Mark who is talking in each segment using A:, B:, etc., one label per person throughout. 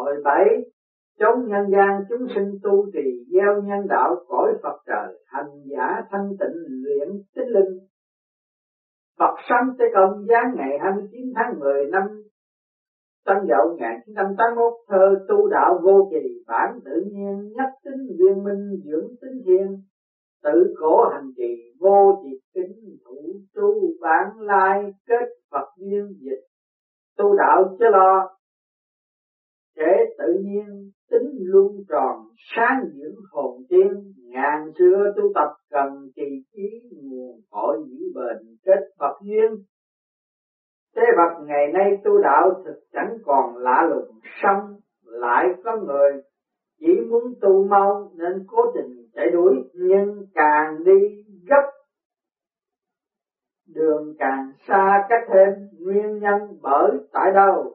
A: Hội bảy, chống nhân gian chúng sinh tu trì gieo nhân đạo cõi Phật trời, hành giả thanh tịnh luyện tinh linh. Phật sanh Tế Công giáng ngày 29 tháng 10 năm Tân Dậu 1981 thơ tu đạo vô kỳ bản tự nhiên nhất tính viên minh dưỡng tính thiên tự cổ hành trì vô diệt kính thủ tu bản lai kết Phật duyên dịch tu đạo chứ lo thế tự nhiên tính luôn tròn, sáng dưỡng hồn tiên. Ngàn xưa tu tập cần trì trí nguồn cội giữ bền kết vật duyên. Thế vật ngày nay tu đạo thực chẳng còn lạ lùng xong lại có người chỉ muốn tu mau nên cố tình chạy đuổi, nhưng càng đi gấp, đường càng xa cách thêm. Nguyên nhân bởi tại đâu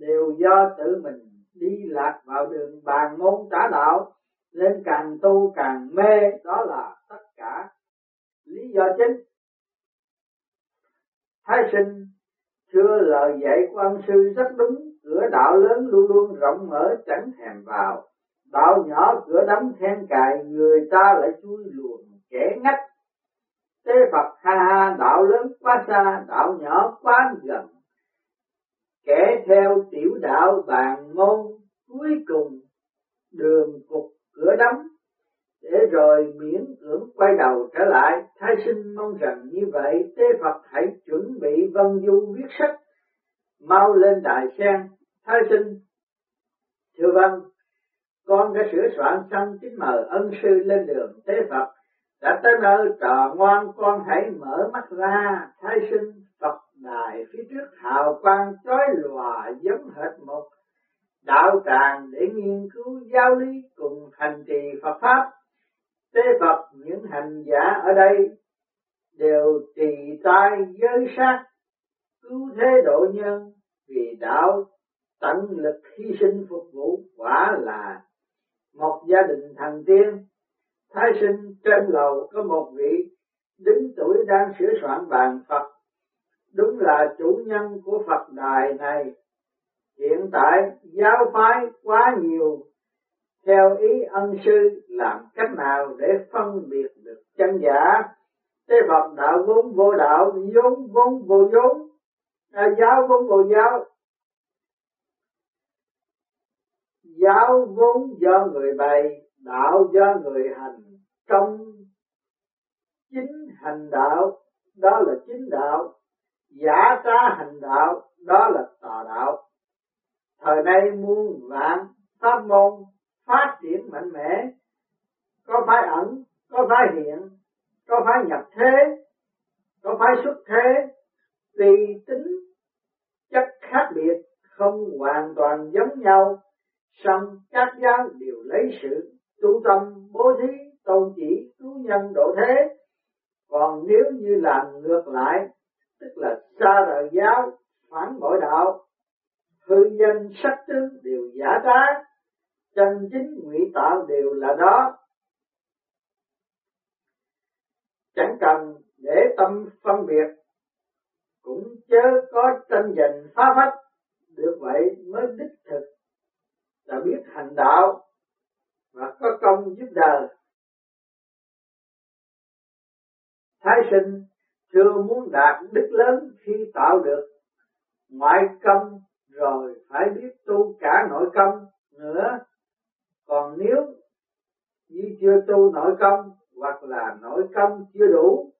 A: đều do tự mình đi lạc vào đường bàn môn trả đạo nên càng tu càng mê đó là tất cả lý do chính thái sinh Thưa lời dạy của ông sư rất đúng, cửa đạo lớn luôn luôn rộng mở chẳng thèm vào. Đạo nhỏ cửa đóng then cài, người ta lại chui luồn kẻ ngách. Tế Phật ha ha, đạo lớn quá xa, đạo nhỏ quá gần. Kẻ theo tiểu đạo bàn môn, cuối cùng đường cục cửa đóng để rồi miễn cưỡng quay đầu trở lại. Thái sinh mong rằng như vậy tế phật hãy chuẩn bị vân du viết sách mau lên đại sen. Thái sinh, thưa văn con đã sửa soạn xong chính mời ân sư lên đường. Tế phật đã tới nơi, trò ngoan, con hãy mở mắt ra. Thái sinh phật đài phía trước hào quang chói lòa giống hệt một đạo tràng để nghiên cứu giáo lý cùng hành trì Phật pháp. Tế Phật những hành giả ở đây đều trì tai giới sát, cứu thế độ nhân vì đạo, tận lực hy sinh phục vụ quả là một gia đình thần tiên. Thái sinh trên lầu có một vị đứng tuổi đang sửa soạn bàn Phật. Đúng là chủ nhân của Phật đài này hiện tại giáo phái quá nhiều. Theo ý ân sư làm cách nào để phân biệt được chân giả? Thế Phật đạo vốn vô đạo vốn vốn vô vốn. À, giáo vốn vô giáo. Giáo vốn do người bày đạo do người hành. Trong chính hành đạo đó là chính đạo. Giả ta hành đạo đó là tà đạo thời nay muôn vạn pháp môn phát triển mạnh mẽ, có phải ẩn, có phải hiện, có phải nhập thế, có phải xuất thế, tùy tính chất khác biệt không hoàn toàn giống nhau, song các giáo đều lấy sự tu tâm bố thí, tôn chỉ cứu nhân độ thế. Còn nếu như làm ngược lại, tức là xa rời giáo, phản bội đạo hư danh sắc tướng đều giả trá chân chính ngụy tạo đều là đó chẳng cần để tâm phân biệt, cũng chớ có tranh giành phá phách, được vậy mới đích thực là biết hành đạo và có công giúp đời. Thái sinh chưa muốn đạt đức lớn khi tạo được ngoại công rồi, phải biết tu cả nội công nữa. Còn nếu như chưa tu nội công hoặc là nội công chưa đủ,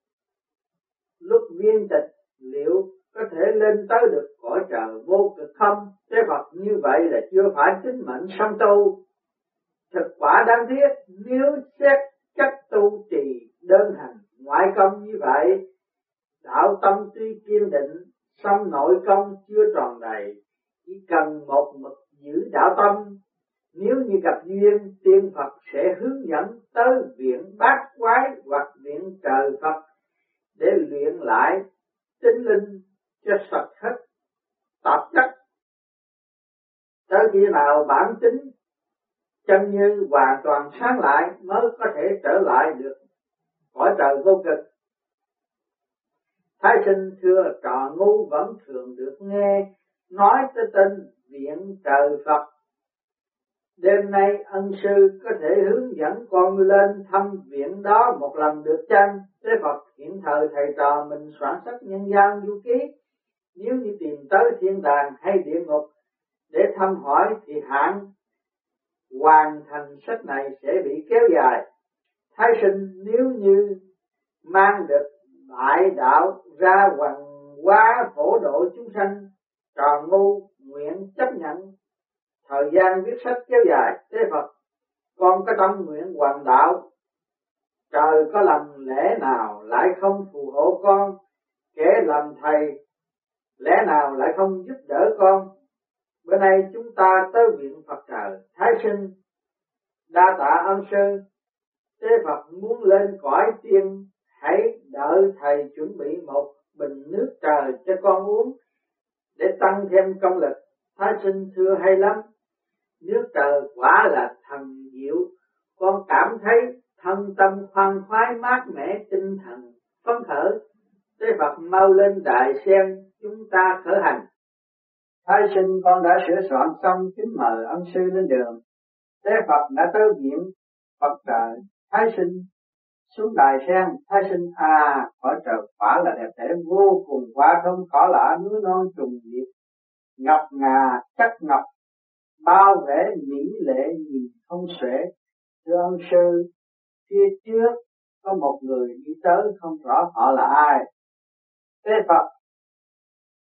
A: lúc viên tịch liệu có thể lên tới được cõi trời vô cực không? Thế Phật như vậy là chưa phải tính mệnh song tu. Thực quả đáng thiết nếu xét cách tu trì đơn hành ngoại công như vậy, đạo tâm tuy kiên định, song nội công chưa tròn đầy chỉ cần một mực giữ đạo tâm. Nếu như gặp duyên, tiên Phật sẽ hướng dẫn tới viện bát quái hoặc viện trời Phật để luyện lại tinh linh cho sạch hết tạp chất. Tới khi nào bản tính, chân như hoàn toàn sáng lại mới có thể trở lại được cõi trời vô cực. Thái sinh thưa trò ngu vẫn thường được nghe nói tới tên viện trời Phật Đêm nay ân sư có thể hướng dẫn con lên thăm viện đó một lần được chăng? Thế Phật hiện thời thầy trò mình soạn sách nhân gian du ký. Nếu như tìm tới thiên đàng hay địa ngục để thăm hỏi thì hạn hoàn thành sách này sẽ bị kéo dài. Thái sinh, nếu như mang được đại đạo ra hoàng hóa phổ độ chúng sanh tròn ngu, nguyện chấp nhận. Thời gian viết sách kéo dài, thế Phật, con có tâm nguyện hoàn đạo. Trời có lầm lẽ nào lại không phù hộ con? Kẻ làm thầy, lẽ nào lại không giúp đỡ con? Bữa nay chúng ta tới viện Phật trời, Thái sinh, đa tạ ân sư. Thế Phật muốn lên cõi tiên, hãy đợi thầy chuẩn bị một bình nước trời cho con uống để tăng thêm công lực. Thái sinh thưa hay lắm, nước trời quả là thần diệu. Con cảm thấy thân tâm khoan khoái, mát mẻ, tinh thần phấn khởi. Tế Phật mau lên đại sen, chúng ta khởi hành. Thái sinh, con đã sửa soạn xong kính mời ân sư lên đường. Tế Phật đã tới viện Phật trời thái sinh xuống đài sen, thái sinh à cõi trời quả là đẹp đẽ, vô cùng quá không cỏ lạ núi non trùng điệp ngọc ngà, chắc ngọc bao vẻ mỹ lệ nhìn không xuể. Thưa ông sư, phía trước có một người đi tới, không rõ họ là ai. Thế phật,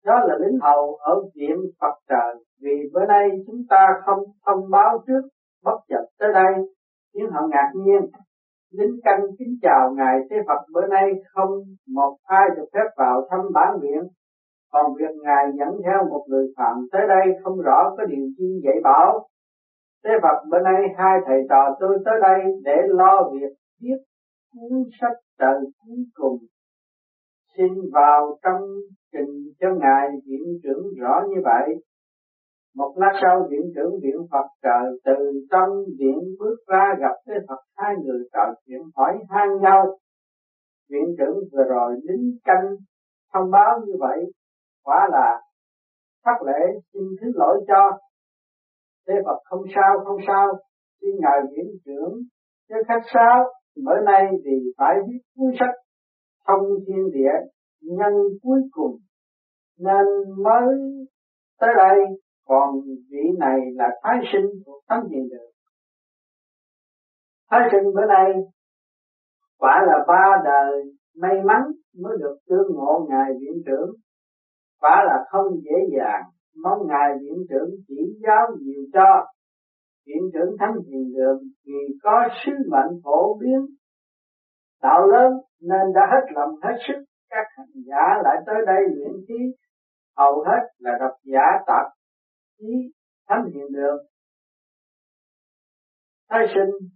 A: đó là lính hầu ở viện phật trời, vì bữa nay chúng ta không thông báo trước, bất chợt tới đây khiến họ ngạc nhiên lính canh kính chào ngài thế Phật. Bữa nay không một ai được phép vào thăm bản viện còn việc ngài dẫn theo một người phạm tới đây không rõ có điều chi dạy bảo. Thế Phật, bữa nay hai thầy trò tôi tới đây để lo việc viết cuốn sách trời cuối cùng. Xin vào trong trình cho ngài viện trưởng rõ như vậy một lát sau viện trưởng viện Phật trời từ trong viện bước ra gặp với Phật hai người trò chuyện hỏi han nhau. Viện trưởng vừa rồi lính canh thông báo như vậy, quả là thất lễ xin thứ lỗi cho. Thế Phật không sao không sao, xin ngài viện trưởng chứ khách sáo bữa nay thì phải viết cuốn sách thông thiên địa nhân cuối cùng nên mới tới đây còn vị này là tái sinh của thánh hiện đường. Tái sinh bữa nay quả là ba đời may mắn mới được tương ngộ ngài viện trưởng. Quả là không dễ dàng, mong ngài viện trưởng chỉ giáo nhiều cho. Viện trưởng thánh hiền đường vì có sứ mệnh phổ biến, đạo lớn nên đã hết lòng hết sức. Các hành giả lại tới đây luyện khí, hầu hết là độc giả tạp trí thánh hiện được. Thái sinh,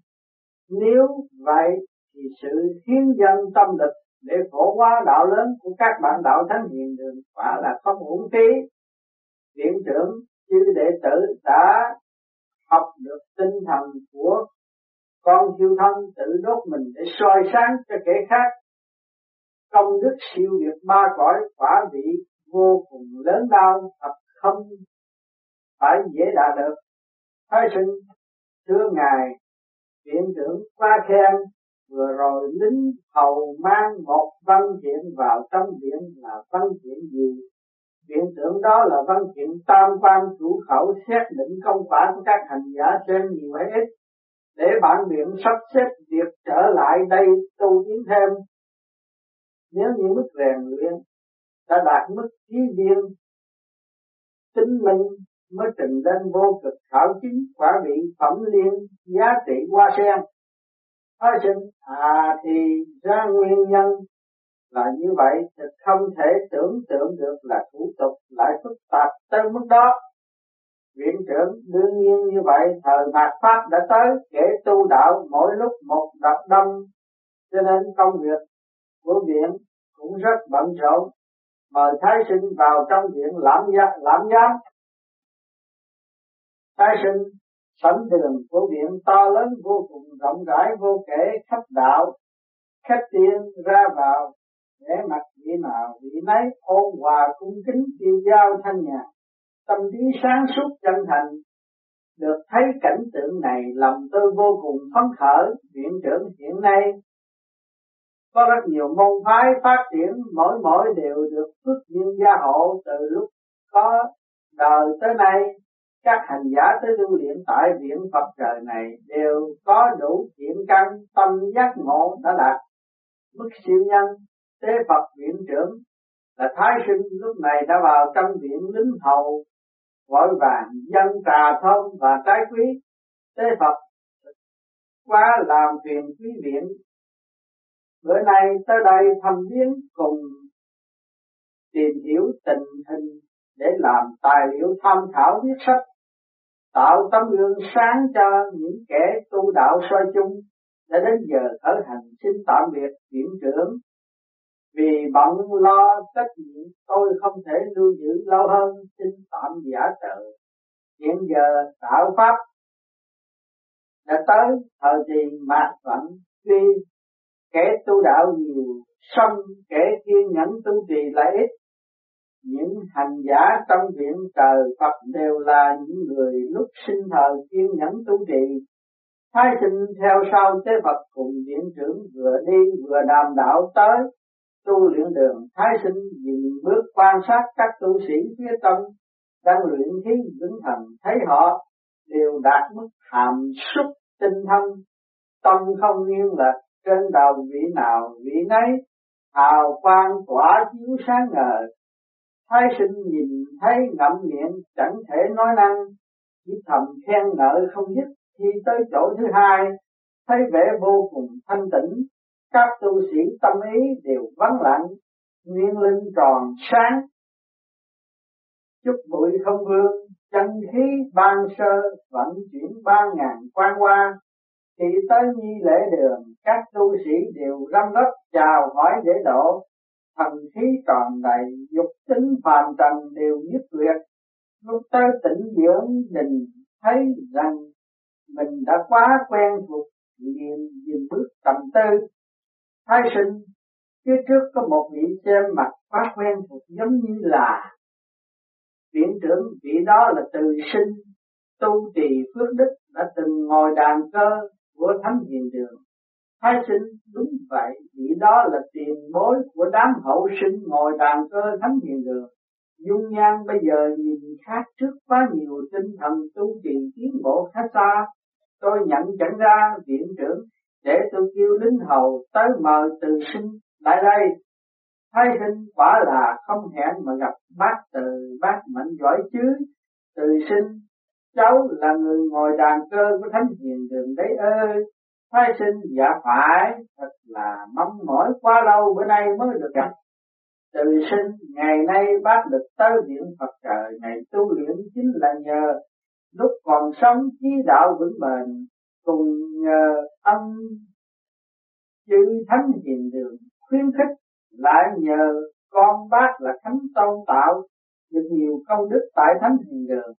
A: nếu vậy thì sự hiến dân tâm lực để phổ hóa đạo lớn của các bạn đạo thánh hiện đường quả là không uổng phí. Viện trưởng chư đệ tử đã học được tinh thần của con siêu thân tự đốt mình để soi sáng cho kẻ khác. Công đức siêu việt ba cõi quả vị vô cùng lớn lao, thật không phải dễ đạt được. Thái sinh, thưa ngài, viện trưởng qua khen vừa rồi lính hầu mang một văn kiện vào trong viện là văn kiện gì? Viện trưởng đó là văn kiện tam quan chủ khẩu xét định công quả của các hành giả xem nhiều hay ít. Để bản viện sắp xếp việc trở lại đây tu tiến thêm. Nếu như mức rèn luyện đã đạt mức trí viên, tính minh mới trình lên vô cực khảo chứng quả vị phẩm liên giá trị hoa sen. Hóa sinh à thì ra nguyên nhân là như vậy, thì không thể tưởng tượng được là thủ tục lại phức tạp tới mức đó. Viện trưởng đương nhiên như vậy, thời mạt pháp đã tới kể tu đạo mỗi lúc một đập đông. Cho nên công việc của viện cũng rất bận rộn. Mời thái sinh vào trong viện làm làm giám tái sinh, sẵn đường của biển to lớn, vô cùng rộng rãi, vô kể khắp đạo khách tiên ra vào để mặt vị nào vị nấy, ôn hòa cung kính tiêu giao thanh nhàn tâm trí sáng suốt chân thành, được thấy cảnh tượng này, lòng tôi vô cùng phấn khởi, viện trưởng hiện nay. Có rất nhiều môn phái phát triển, mỗi mỗi đều được phước duyên gia hộ từ lúc có đời tới nay các hành giả tới tu luyện tại viện Phật trời này đều có đủ thiện căn, tâm giác ngộ đã đạt. Mức siêu nhân tế Phật viện trưởng, là Thái sinh lúc này đã vào trong viện lính hầu, vội vàng dân trà thông và trái quý. Tế Phật qua làm phiền quý viện. Bữa nay tới đây thăm viếng cùng, tìm hiểu tình hình để làm tài liệu tham khảo viết sách tạo tấm gương sáng cho những kẻ tu đạo soi chung, đã đến giờ khởi hành xin tạm biệt viện trưởng. Vì bận lo trách nhiệm, tôi không thể lưu giữ lâu hơn, xin tạm giả trợ. Hiện giờ đạo pháp đã tới thời kỳ mạt vận tuy kẻ tu đạo nhiều xong kẻ kiên nhẫn tu trì lại ít những hành giả trong viện trời Phật đều là những người lúc sinh thời kiên nhẫn tu trì Thái sinh theo sau tế Phật cùng viện trưởng vừa đi vừa đàm đạo tới, tu luyện đường Thái sinh nhìn bước quan sát các tu sĩ phía trong, đang luyện khí vững thần, thấy họ đều đạt mức hàm xúc tinh thân tâm không nghiêng lệch trên đầu vị nào vị nấy, hào quang tỏa chiếu sáng ngời thái sinh nhìn thấy ngậm miệng, chẳng thể nói năng. Chỉ thầm khen ngợi không dứt, khi tới chỗ thứ hai, thấy vẻ vô cùng thanh tịnh các tu sĩ tâm ý đều vắng lặng, nguyên linh tròn sáng. Chút bụi không vương, chân khí ban sơ, vận chuyển ba ngàn quan qua thì tới nghi lễ đường, các tu sĩ đều răm rắp chào hỏi để độ thần khí tròn đầy, dục tính phàm trần đều nhất liệt. Lúc tới tỉnh dưỡng đình thấy rằng mình đã quá quen thuộc, liền dừng bước trầm tư. Thái sinh, phía trước có một vị xem mặt quá quen thuộc giống như là viện trưởng, vị đó là từ sinh, tu trì phước đức đã từng ngồi đàn cơ của thánh hiền đường thái sinh, đúng vậy vị đó là tiền bối của đám hậu sinh ngồi đàn cơ thánh hiền đường. Dung nhan bây giờ nhìn khác trước quá nhiều tinh thần tu tiền tiến bộ khá xa. Tôi nhận chẳng ra viện trưởng để tôi kêu lính hầu tới mời từ sinh lại đây. Thái sinh quả là không hẹn mà gặp bác từ bác mạnh giỏi chứ. Từ sinh, cháu là người ngồi đàn cơ của thánh hiền đường đấy ơi thái sinh dạ phải thật là mong mỏi quá lâu bữa nay mới được gặp. Từ sinh, ngày nay bác được tới viện Phật trời này tu luyện chính là nhờ lúc còn sống trí đạo vững bền, cùng nhờ âm chữ thánh hiền đường khuyến khích, lại nhờ con bác là thánh tôn tạo được nhiều công đức tại thánh hiền đường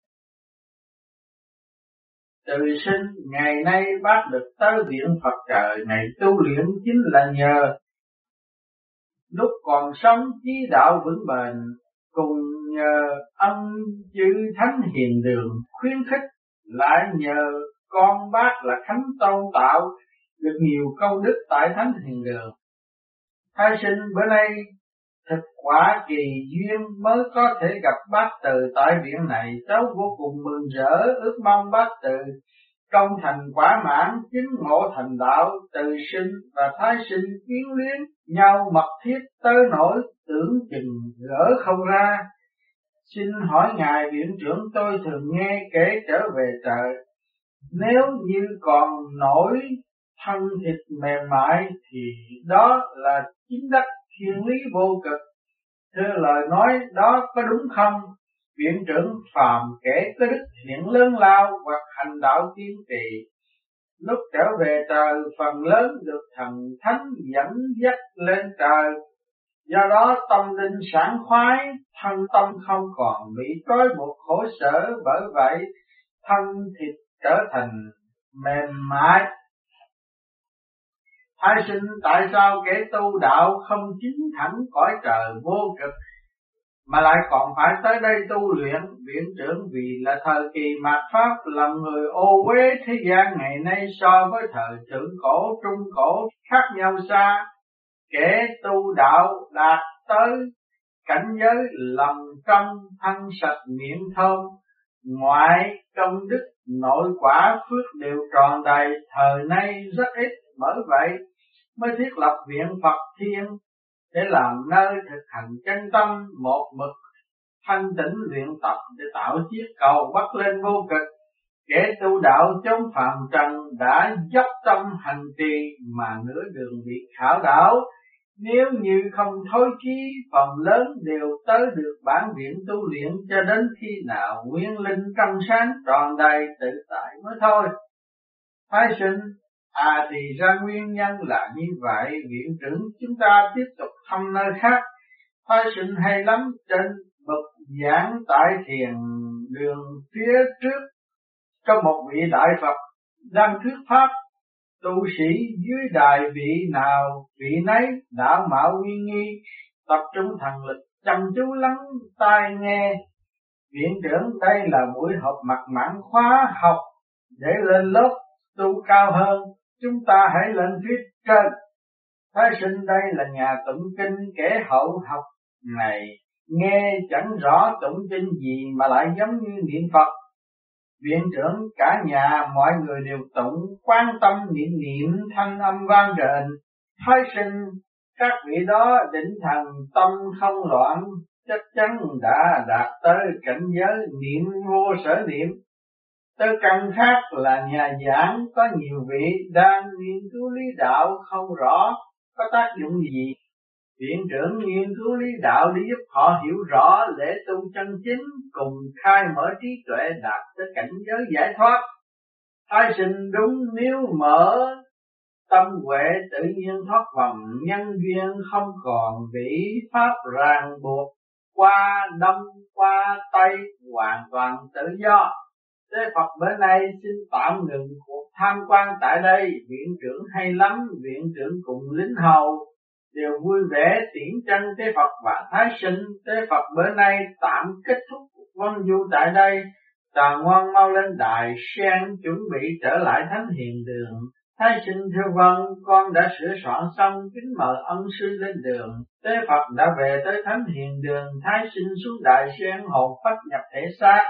A: từ sinh ngày nay bác được tới viện Phật trời, ngày tu luyện chính là nhờ lúc còn sống chí đạo vững bền, cùng nhờ ân chư thánh hiền đường khuyến khích, lại nhờ con bác là thánh tôn tạo được nhiều công đức tại thánh hiền đường. Thái sinh bữa nay thực quả kỳ duyên mới có thể gặp bác từ tại viện này. Cháu vô cùng mừng rỡ, ước mong bác từ công thành quả mãn, chứng ngộ thành đạo, từ sinh và thái sinh kiến luyến, nhau mật thiết tới nỗi tưởng chừng gỡ không ra. Xin hỏi ngài viện trưởng, tôi thường nghe kể trở về trời nếu như còn nổi thân thịt mềm mại thì đó là chính đất thiên lý vô cực. Thưa lời nói đó có đúng không? Viện trưởng phàm kể có đức thiện lớn lao hoặc hành đạo tiên trì lúc trở về trời, phần lớn được thần thánh dẫn dắt lên trời. Do đó tâm linh sảng khoái, thân tâm không còn bị trói buộc khổ sở bởi vậy, thân thịt trở thành mềm mại. Thái sinh tại sao kẻ tu đạo không chính thẳng cõi trời vô cực,
B: mà lại còn phải tới đây tu luyện? Viện trưởng vì là thời kỳ mạt pháp, làm người ô uế thế gian ngày nay so với thời thượng cổ, trung cổ, khác nhau xa. Kẻ tu đạo đạt tới cảnh giới lòng trong thân sạch miệng thơm, ngoại công đức, nội quả phước đều tròn đầy, thời nay rất ít. Bởi vậy mới thiết lập viện Phật Thiên để làm nơi thực hành chân tâm một mực, thanh tĩnh luyện tập để tạo chiếc cầu bắt lên vô cực. Kẻ tu đạo chống phạm trần đã dốc tâm hành trì mà nửa đường bị khảo đảo. Nếu như không thối chí, phần lớn đều tới được bản viện tu luyện cho đến khi nào nguyên linh trong sáng tròn đầy tự tại mới thôi. Thái sinh À thì ra nguyên nhân là như vậy, viện trưởng chúng ta tiếp tục thăm nơi khác. Thái sinh hay lắm trên bậc giảng tại thiền đường phía trước có một vị đại Phật đang thuyết pháp. Tu sĩ dưới đài vị nào vị nấy đã mạo uy nghi tập trung thần lực chăm chú lắng tai nghe. Viện trưởng đây là buổi họp mặt mãn khóa học để lên lớp tu cao hơn chúng ta hãy lên phía trên. Thái sinh đây là nhà tụng kinh kẻ hậu học này. Nghe chẳng rõ tụng kinh gì mà lại giống như niệm phật. Viện trưởng cả nhà, mọi người đều tụng, quan tâm niệm niệm thanh âm vang rền. Thái sinh, các vị đó định thần, tâm không loạn, chắc chắn đã đạt tới cảnh giới niệm vô sở niệm. Tới căn khác là nhà giảng có nhiều vị đang nghiên cứu lý đạo không rõ, có tác dụng gì. Viện trưởng nghiên cứu lý đạo để giúp họ hiểu rõ lễ tu chân chính cùng khai mở trí tuệ đạt tới cảnh giới giải thoát. Thái sinh đúng nếu mở tâm huệ tự nhiên thoát vòng, nhân duyên không còn bị pháp ràng buộc, qua đông qua tây hoàn toàn tự do Thế Phật bữa nay xin tạm ngừng cuộc tham quan tại đây, viện trưởng hay lắm, viện trưởng cùng lính hầu đều vui vẻ tiễn chân Thế Phật và Thái sinh. Thế Phật bữa nay tạm kết thúc cuộc văn du tại đây, Tà ngoan mau lên đài sen chuẩn bị trở lại thánh hiền đường. Thái sinh thưa vâng, con đã sửa soạn xong, kính mời ân sư lên đường. Tế Phật đã về tới thánh hiền đường, Thái sinh xuống đại sen hồn phách nhập thể xác,